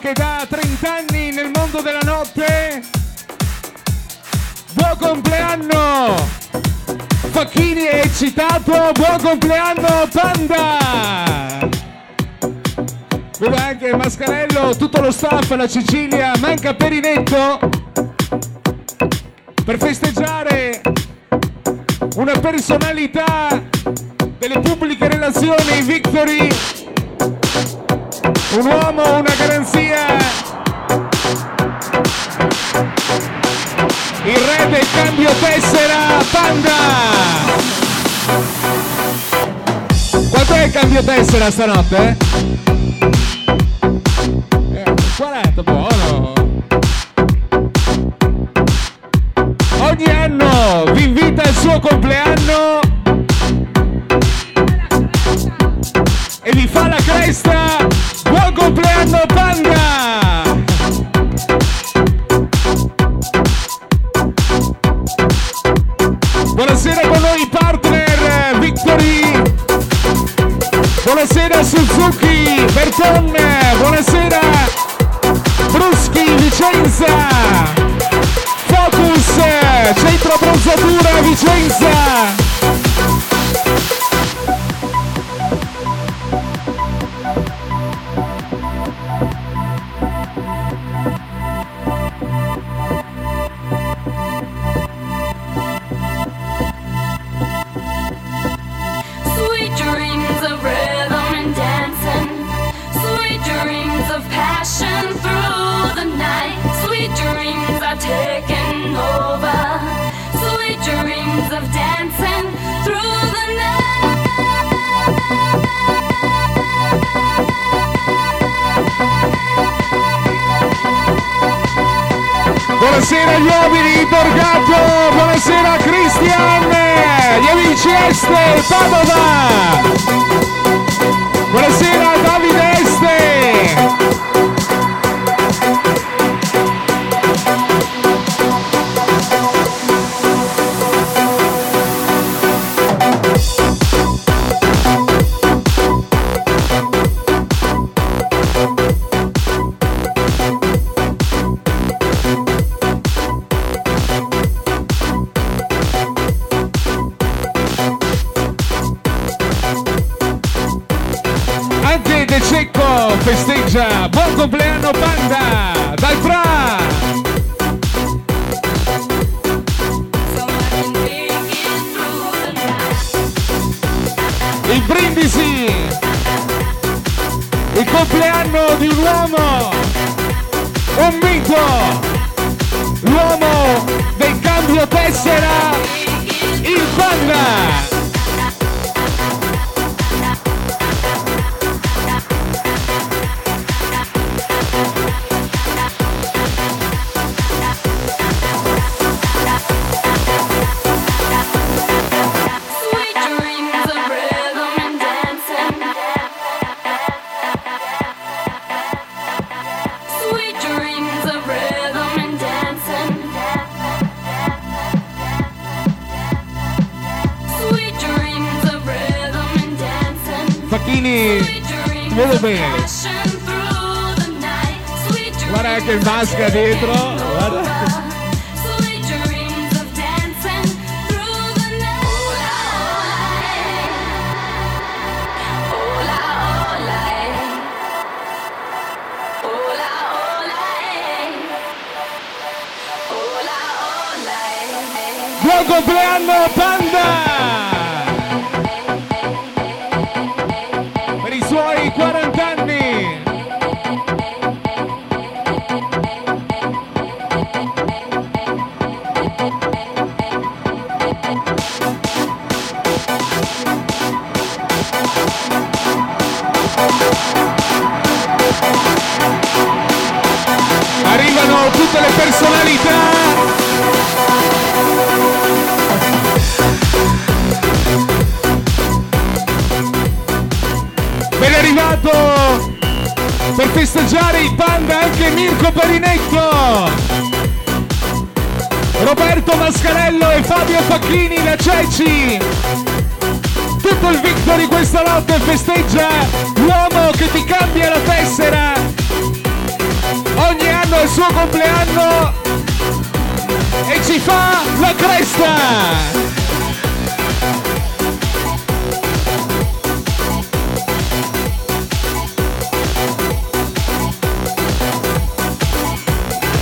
che da 30 anni nel mondo della notte. Buon compleanno! Facchini è eccitato, buon compleanno Panda! Vedo anche Mascarello, tutto lo staff, la Sicilia, manca Perinetto per festeggiare una personalità delle pubbliche relazioni, Victory, un uomo, una garanzia, il re del cambio tessera, Panda! Quanto è il cambio tessera stanotte? Eh, 40, buono! Ogni anno vi invita al suo compleanno e vi fa la cresta. Compleanno Panda! Buonasera con noi partner Victory. Buonasera Suzuki, Berton, buonasera Bruschi, Vicenza. Focus, centro bronzatura Vicenza. Buonasera agli uomini Borgato, buonasera Cristian, gli amici Este, Padova. Buonasera Davide Este. máscara dentro. Compleanno e ci fa la cresta!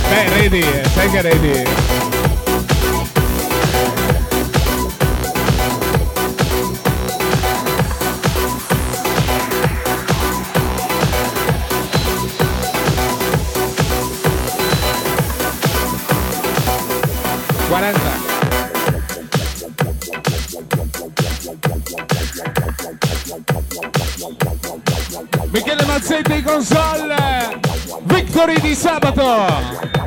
Beh, ready, sai che ready. Victory di sabato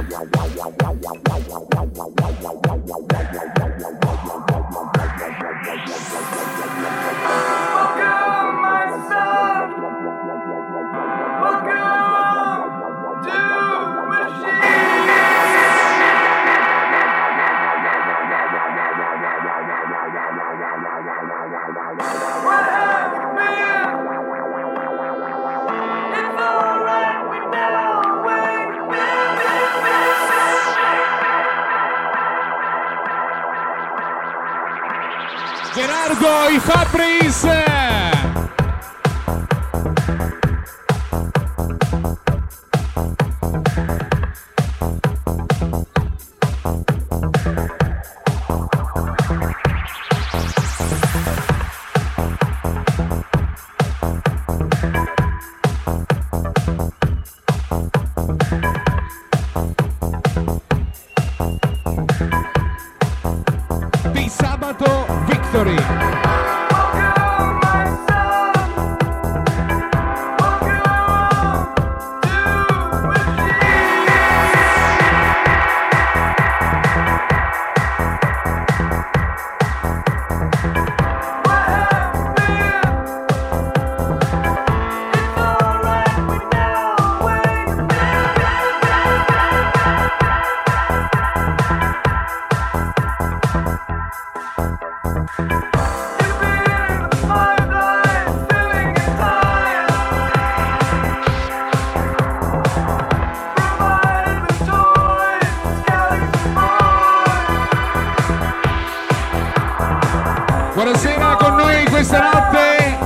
questa notte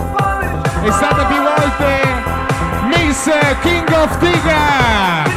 è stata più volte Miss King of Tiger.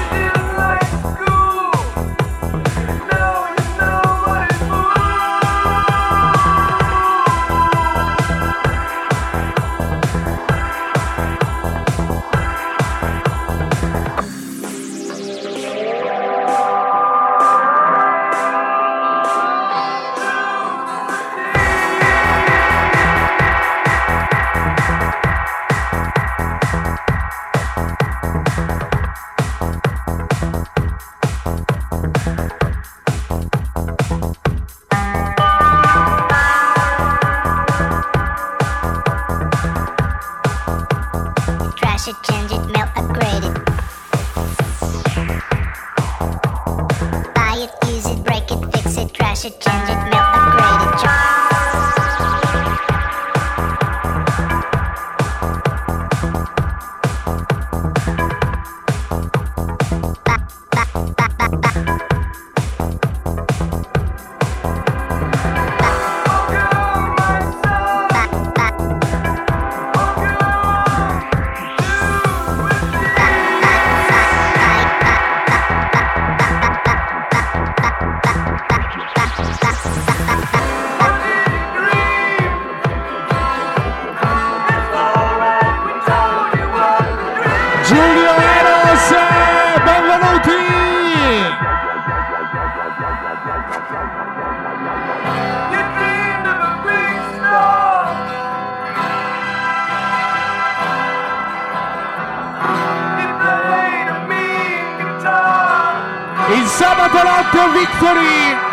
City.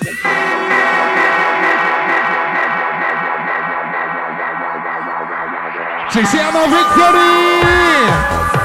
Thank you. Ci siamo, Victory!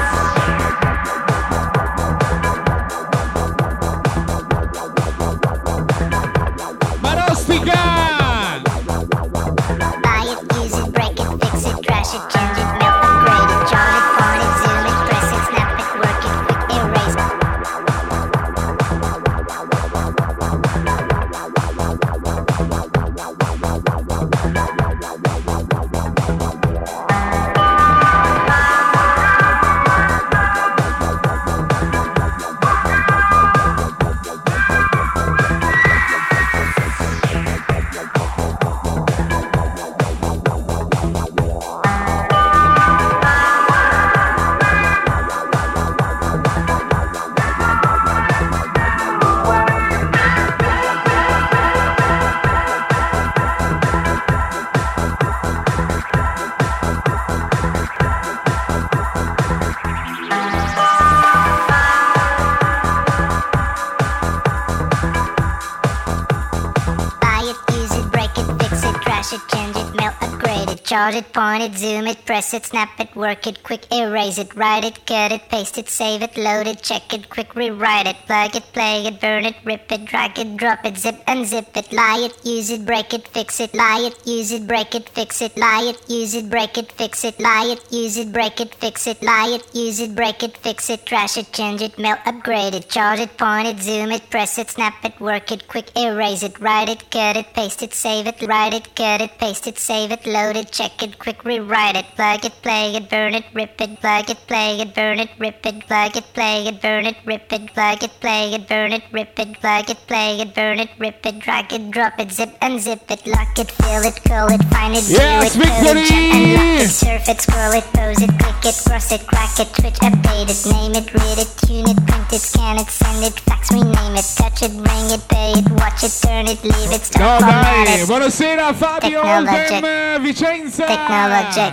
Charge it, point it, zoom it, press it, snap it, work it, quick erase it, write it, cut it, paste it, save it, load it, check it, quick rewrite it, plug it, play it, burn it, rip it, drag it, drop it, zip unzip it, lie it, use it, break it, fix it, lie it, use it, break it, fix it, lie it, use it, break it, fix it, lie it, use it, break it, fix it, lie it, use it, break it, fix it, trash it, change it, mail, upgrade it, charge it, point it, zoom it, press it, snap it, work it, quick erase it, write it, cut it, paste it, save it, write it, cut it, paste it, save it, load it, check check it, quick rewrite it, plug it, play it, burn it, rip it, plug it, play it, burn it, rip it, plug it, play it, burn it, rip it, plug it, play it, burn it, rip it, plug it, play it, burn it, rip it, drag it, drop it, zip unzip it, lock it, fill it, call it, find it, yes, view it, code it, and lock it, surf it, scroll it, pose it, click it, cross it, crack it, switch, update it, name it, read it, tune it, print it, scan it, send it, fax, rename it, touch it, bring it, pay it, watch it, turn it, leave it, stop, no, dai, buonasera Fabio Olden Vicenza Technologic.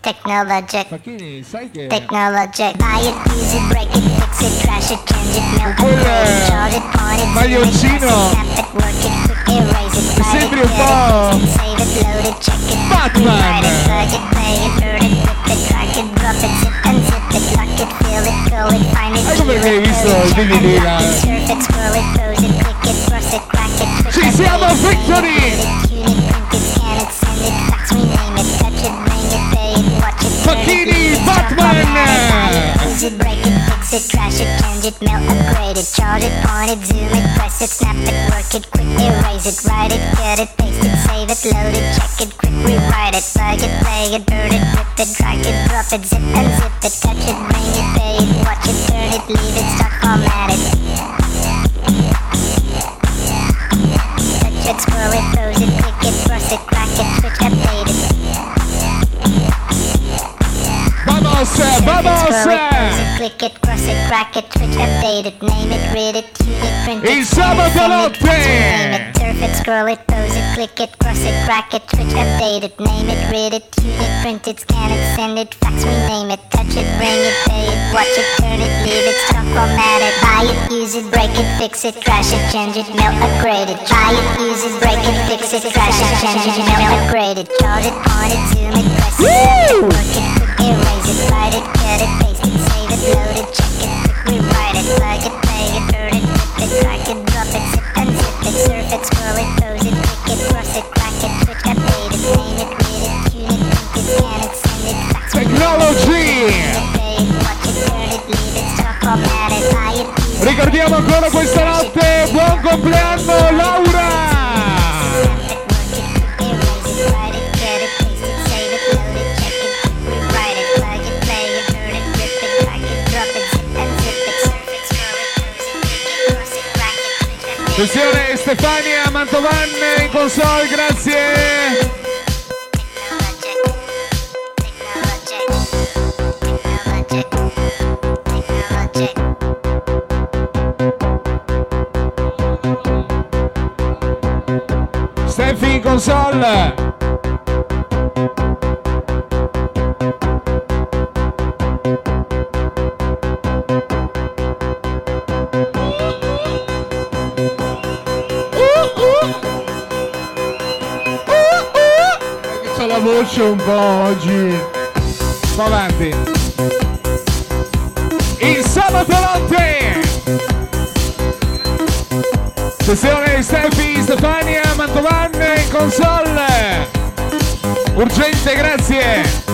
Technologic. Facchini, sai che... Technologic. Buy it, use it, break it, fix it, trash it, change it, mail it, charge it, point it, maglioncino. snap it, work it, quick erase it, Mi sembri un po'... Save it, load it, check it, Batman. Rewrite it, plug it, play it, burn it, rip it, drag it, drop it, zip and zip it, lock it, fill it, call it, find it, Ecco perché hai visto il DVD là. lock it, surf watch it, turn it, Facchini, leave it, stop, Batman! format it, use it, break it, fix it, trash it, change it, mail, upgrade it, charge it, point it, zoom it, press it, snap it, work it, quick erase it, write it, cut it, paste it, save it, load it, check it, quick rewrite it, plug it, play it, burn it, rip it, drag it, drop it, zip and zip it, touch it, bring it, pay it, watch it, turn it, leave it, stop, format it. Touch it, scroll it, pose it, click it, cross it, crack Vamos, vamos! Click it, cross it, crack it, switch, update it, name it, read it, tune it, print it, Il scan it, sabato send it, surf it, scroll it, pose it, click it, cross it, crack it, switch, update it, name it, read it, tune it, print it, scan it, send it, fax, rename it, touch it, bring it, pay it, watch it, turn it, leave it, stop, format it, buy it, use it, break it, fix it, trash it, change it, mail, upgrade it, buy it, use it, break it, fix it, trash it, change it, mail, upgrade it, charge it, point it, zoom it, press it, work it, erase it, write it, cut it, paste it, save it, load it, check it, quick rewrite it, plug it, play it, burn it, rip it, drag it, drop it, zip and zip it, surf it, scroll it, pose it, click it, cross it, crack it, switch, update it, name it, read it, tune it, print it, scan it, send it, fax Technology! Ricordiamo ancora questa notte, buon compleanno Laura! Attenzione Stefania Mantovan in console, grazie! Steffi in console! La voce un po' oggi. Va avanti. Il sabato notte. Sessione Steffi, Stefania, Mantovan console. Urgente, grazie.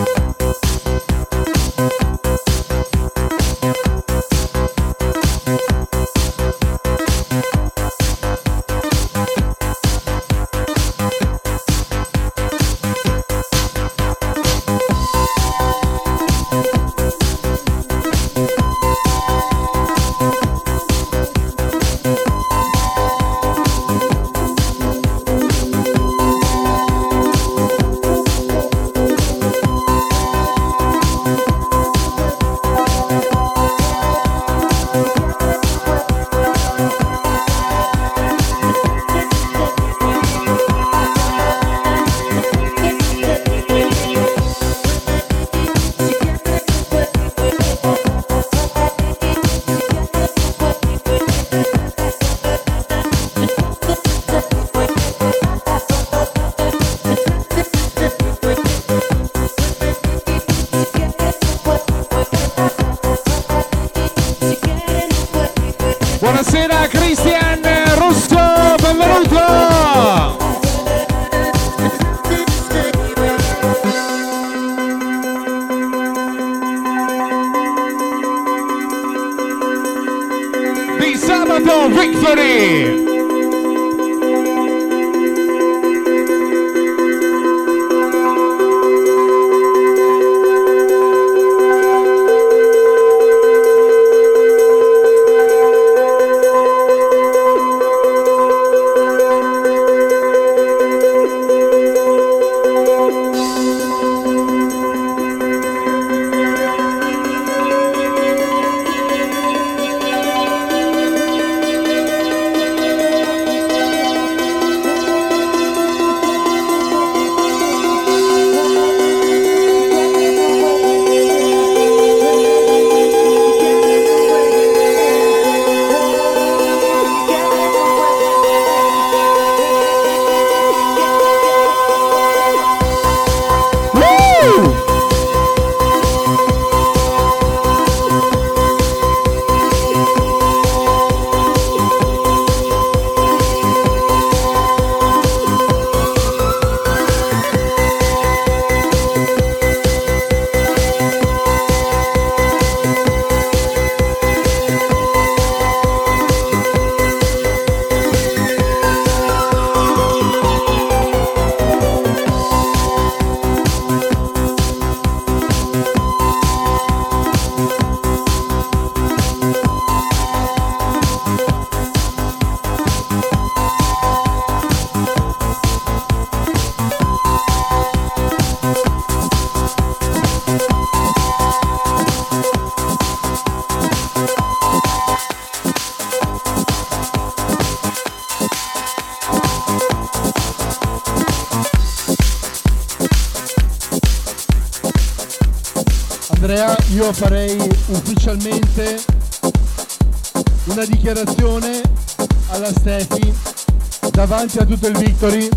Victory.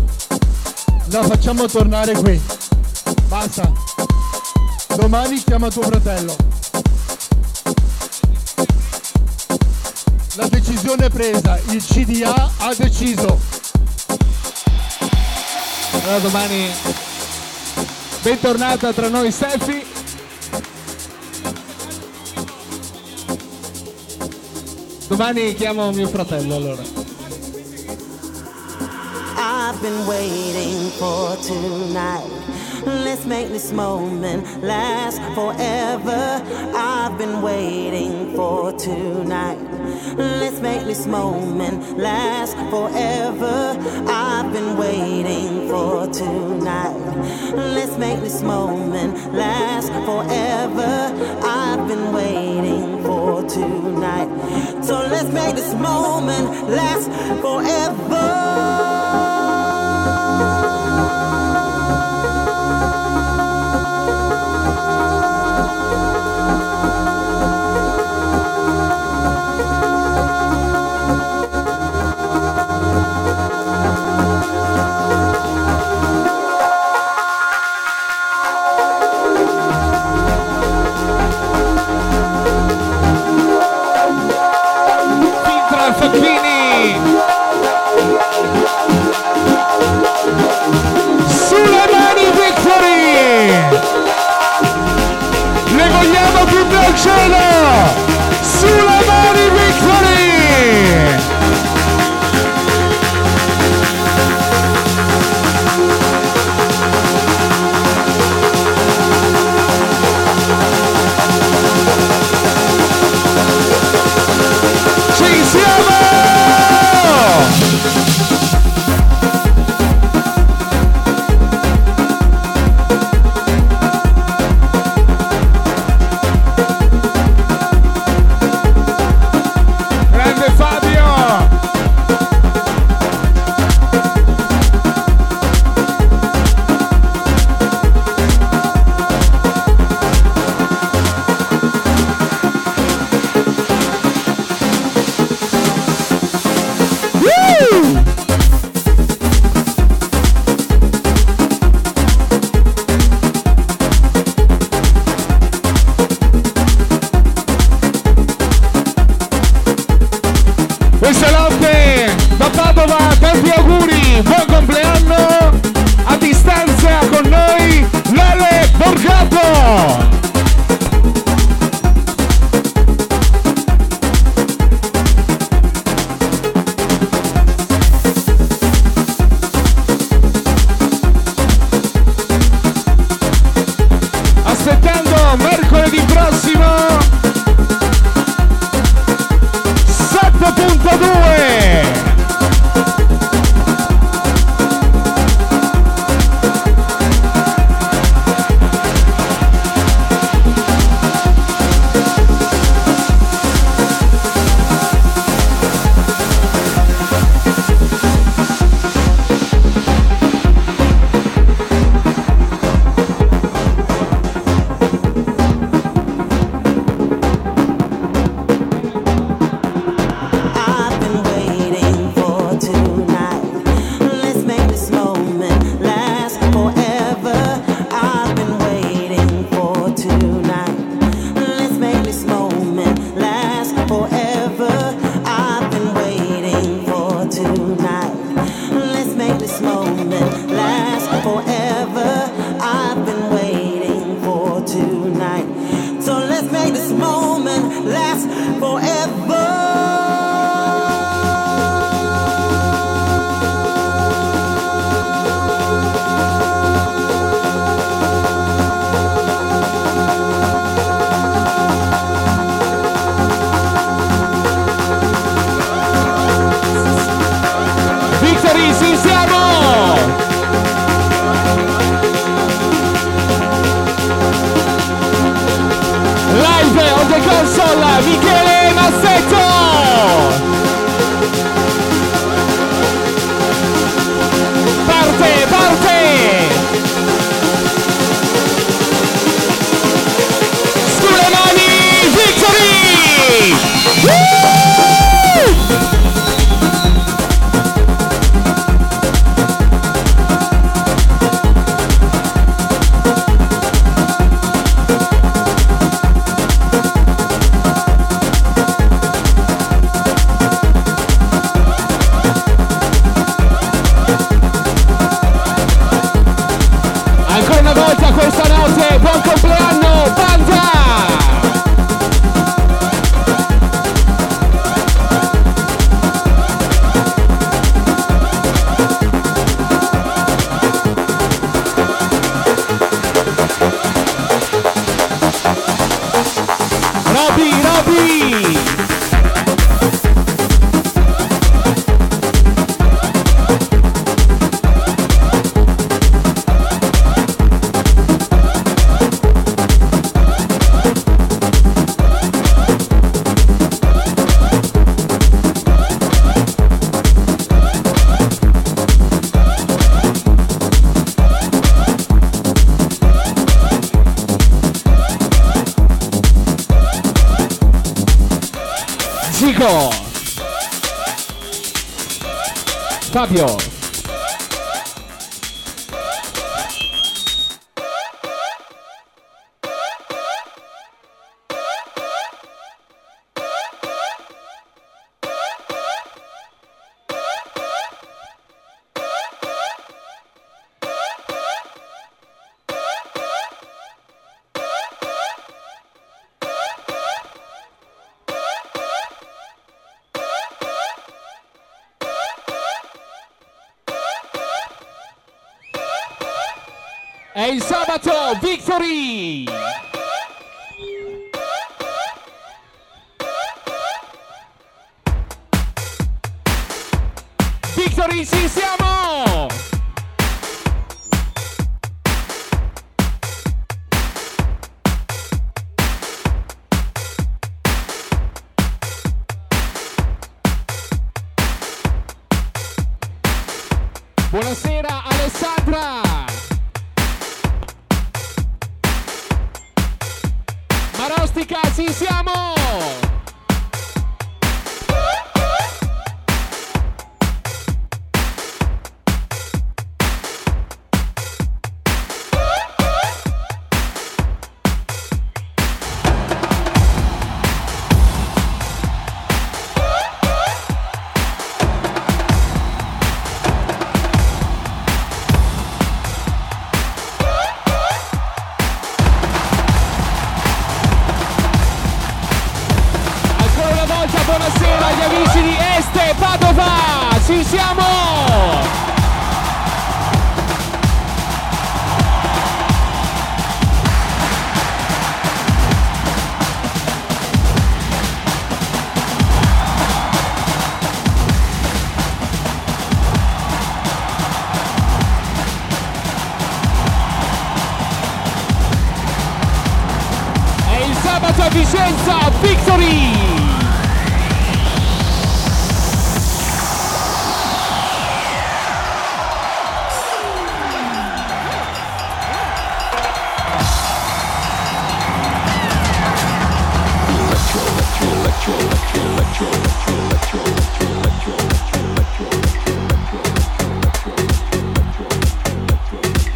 La facciamo tornare qui. Basta. Domani chiama tuo fratello. La decisione è presa, il CDA ha deciso. Allora domani bentornata tra noi Steffi. Domani chiamo mio fratello allora. I've been waiting for tonight. Let's make this moment last forever. I've been waiting for tonight. Let's make this moment last forever. I've been waiting for tonight. Let's make this moment last forever. I've been waiting for tonight. So let's make this moment last forever. Zico! Fabio! Lato victory! Victory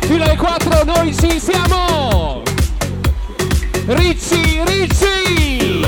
Fino alle 4 noi ci siamo! Ricci, Ricci!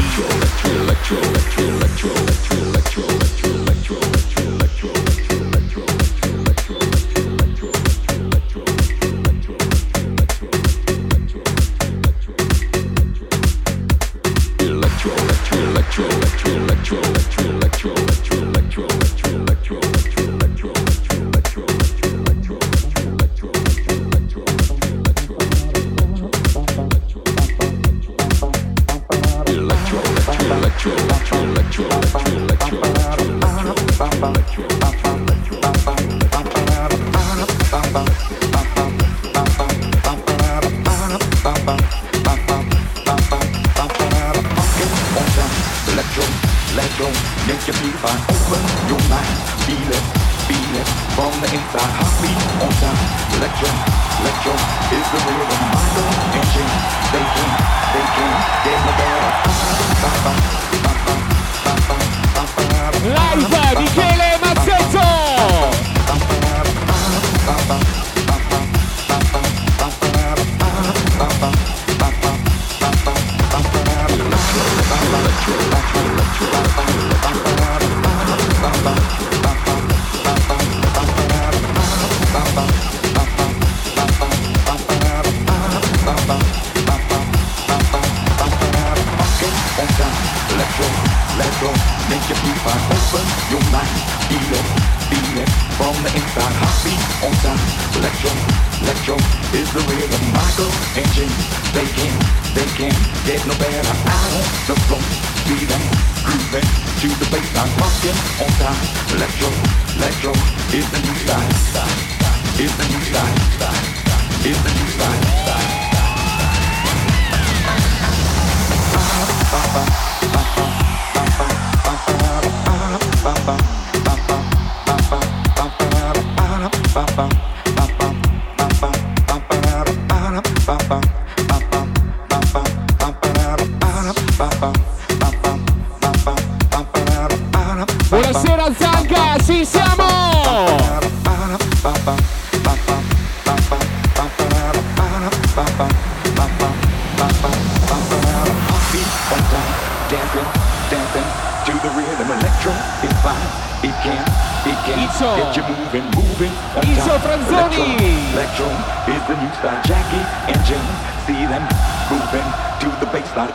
Buonasera Zanca, ci siamo! Dancing, dancing the Izzo. Izzo Franzoni. Electro, is the new style. Jackie and Jane, see them moving to the baseline.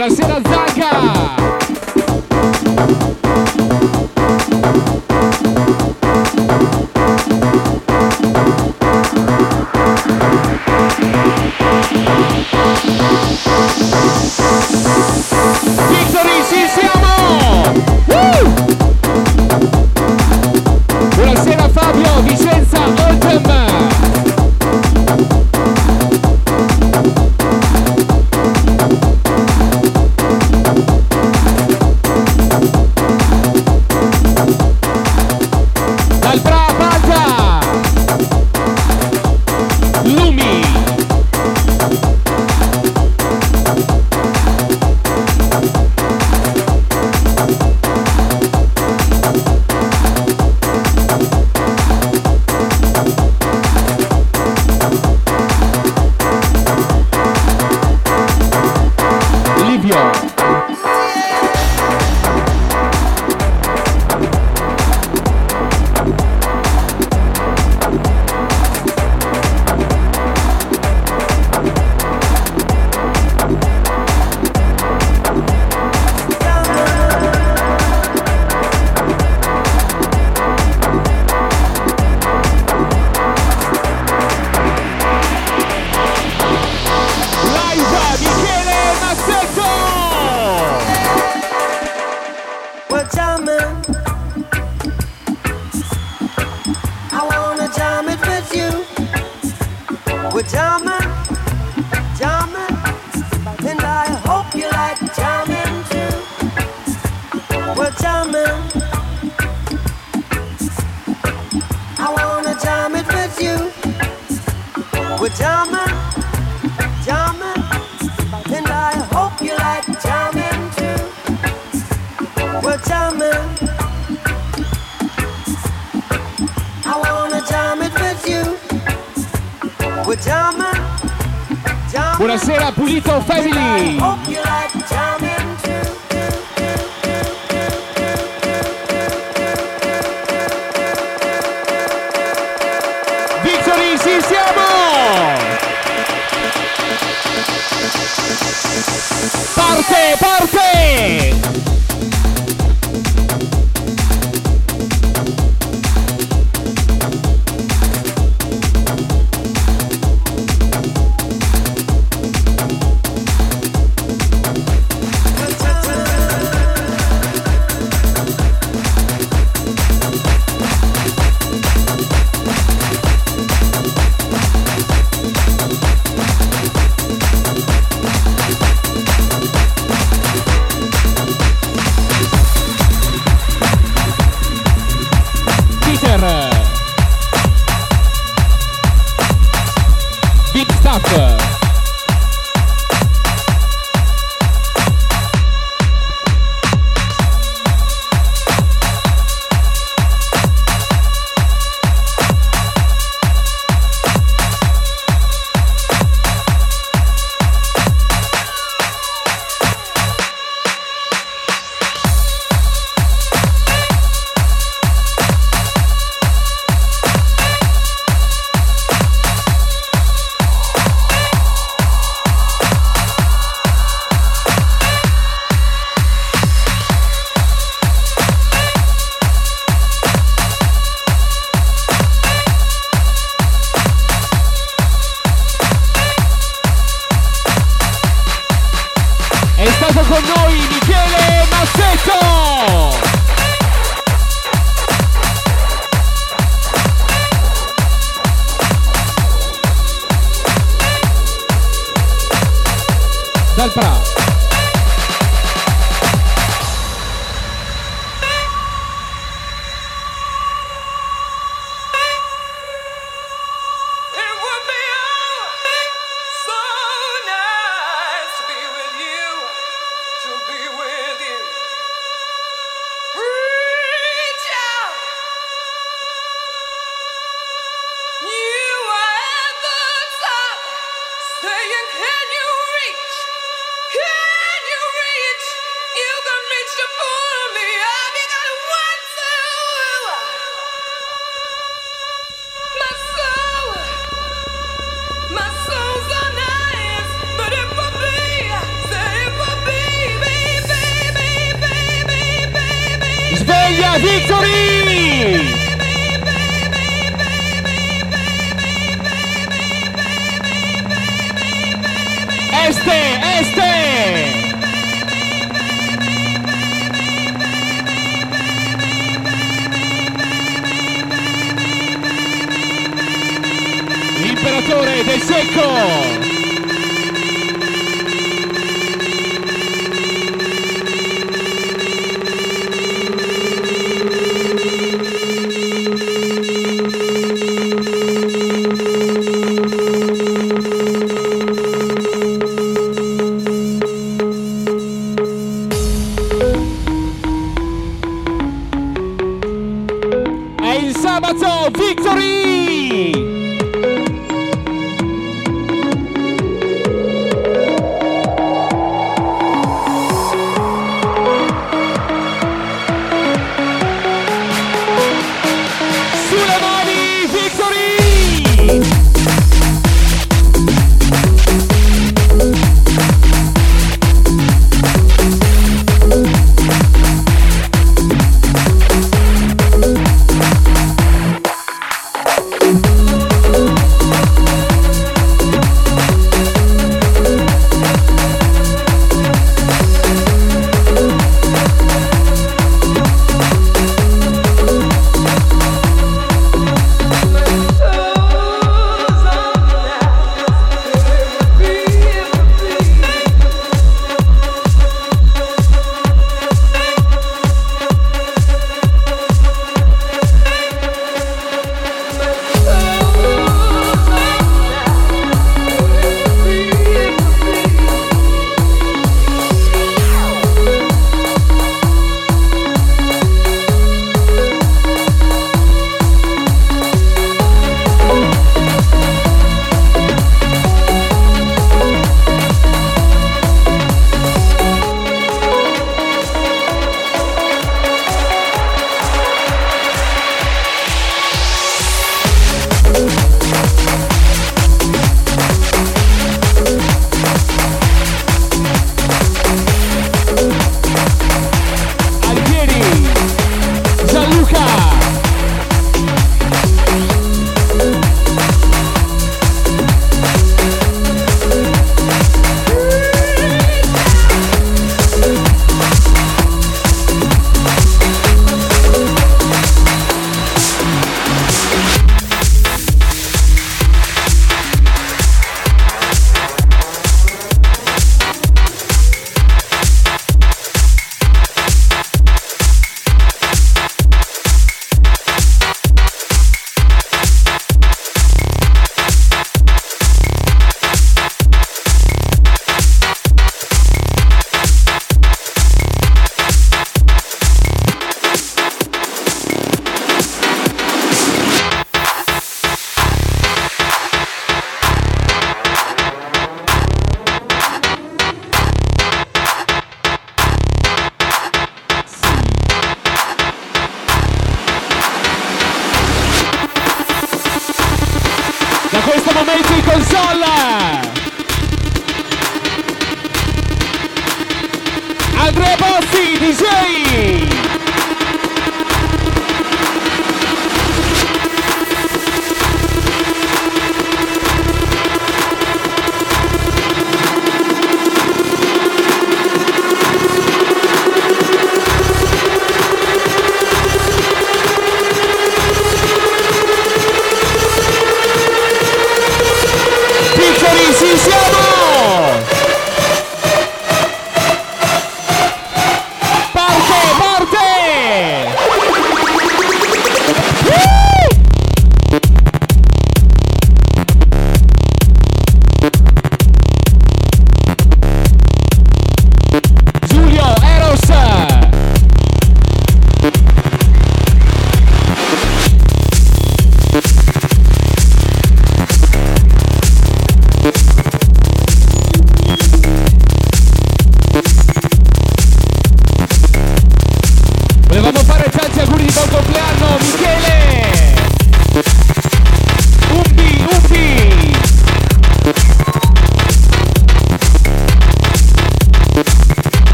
Buenas Parte, parte!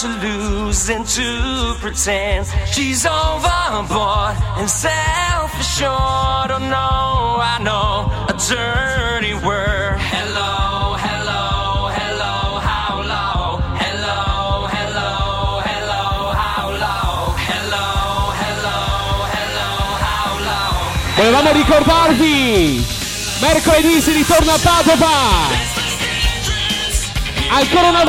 To lose and to pretend. She's overboard and self-assured. Oh no, I know a dirty word. Hello, hello, hello, how low? Hello, hello, hello, how low? Hello, hello, hello, how low? Volevamo ricordarvi, mercoledì si ritorna a Padova. Ancora una